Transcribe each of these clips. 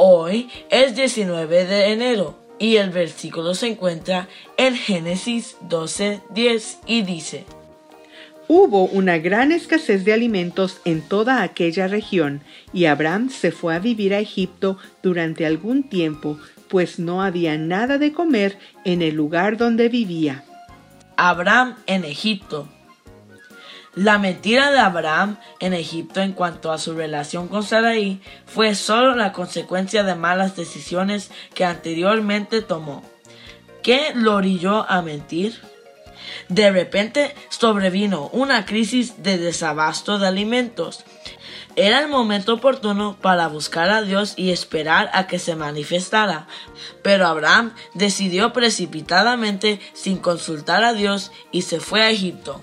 Hoy es 19 de enero y el versículo se encuentra en Génesis 12:10 y dice, Hubo una gran escasez de alimentos en toda aquella región, y Abraham se fue a vivir a Egipto durante algún tiempo, pues no había nada de comer en el lugar donde vivía. Abraham en Egipto. La mentira de Abraham en Egipto en cuanto a su relación con Sarai fue solo la consecuencia de malas decisiones que anteriormente tomó. ¿Qué lo orilló a mentir? De repente sobrevino una crisis de desabasto de alimentos. Era el momento oportuno para buscar a Dios y esperar a que se manifestara. Pero Abraham decidió precipitadamente sin consultar a Dios y se fue a Egipto.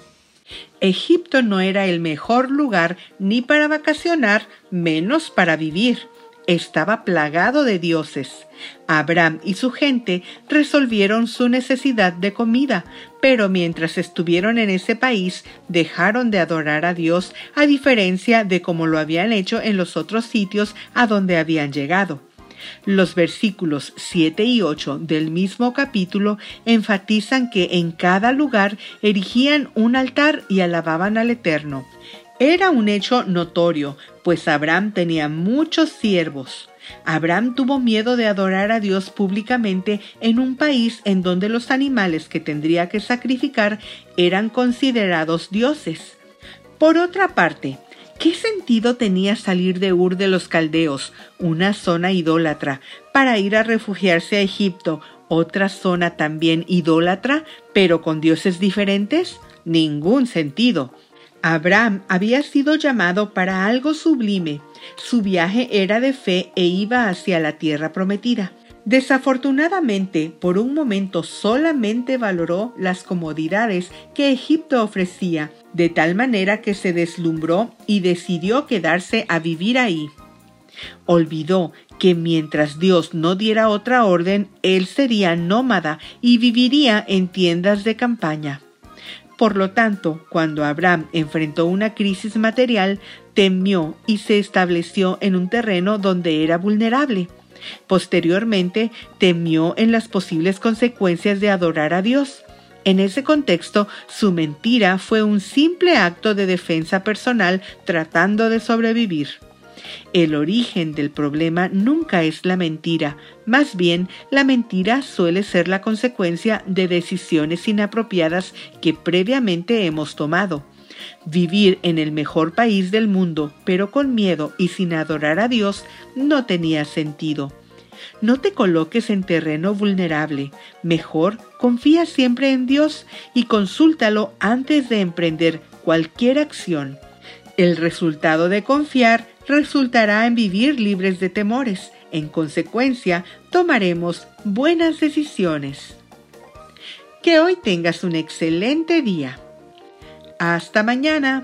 Egipto no era el mejor lugar ni para vacacionar, menos para vivir. Estaba plagado de dioses. Abraham y su gente resolvieron su necesidad de comida, pero mientras estuvieron en ese país dejaron de adorar a Dios a diferencia de como lo habían hecho en los otros sitios a donde habían llegado. Los versículos 7 y 8 del mismo capítulo enfatizan que en cada lugar erigían un altar y alababan al Eterno. Era un hecho notorio, pues Abraham tenía muchos siervos. Abraham tuvo miedo de adorar a Dios públicamente en un país en donde los animales que tendría que sacrificar eran considerados dioses. Por otra parte, ¿Qué sentido tenía salir de Ur de los Caldeos, una zona idólatra, para ir a refugiarse a Egipto, otra zona también idólatra, pero con dioses diferentes? Ningún sentido. Abraham había sido llamado para algo sublime. Su viaje era de fe e iba hacia la tierra prometida. Desafortunadamente, por un momento solamente valoró las comodidades que Egipto ofrecía, de tal manera que se deslumbró y decidió quedarse a vivir ahí. Olvidó que mientras Dios no diera otra orden, él sería nómada y viviría en tiendas de campaña. Por lo tanto, cuando Abraham enfrentó una crisis material, temió y se estableció en un terreno donde era vulnerable. Posteriormente, temió en las posibles consecuencias de adorar a Dios. En ese contexto, su mentira fue un simple acto de defensa personal tratando de sobrevivir. El origen del problema nunca es la mentira, más bien la mentira suele ser la consecuencia de decisiones inapropiadas que previamente hemos tomado. Vivir en el mejor país del mundo, pero con miedo y sin adorar a Dios, no tenía sentido. No te coloques en terreno vulnerable. Mejor confía siempre en Dios y consúltalo antes de emprender cualquier acción. El resultado de confiar resultará en vivir libres de temores. En consecuencia, tomaremos buenas decisiones. Que hoy tengas un excelente día. Hasta mañana.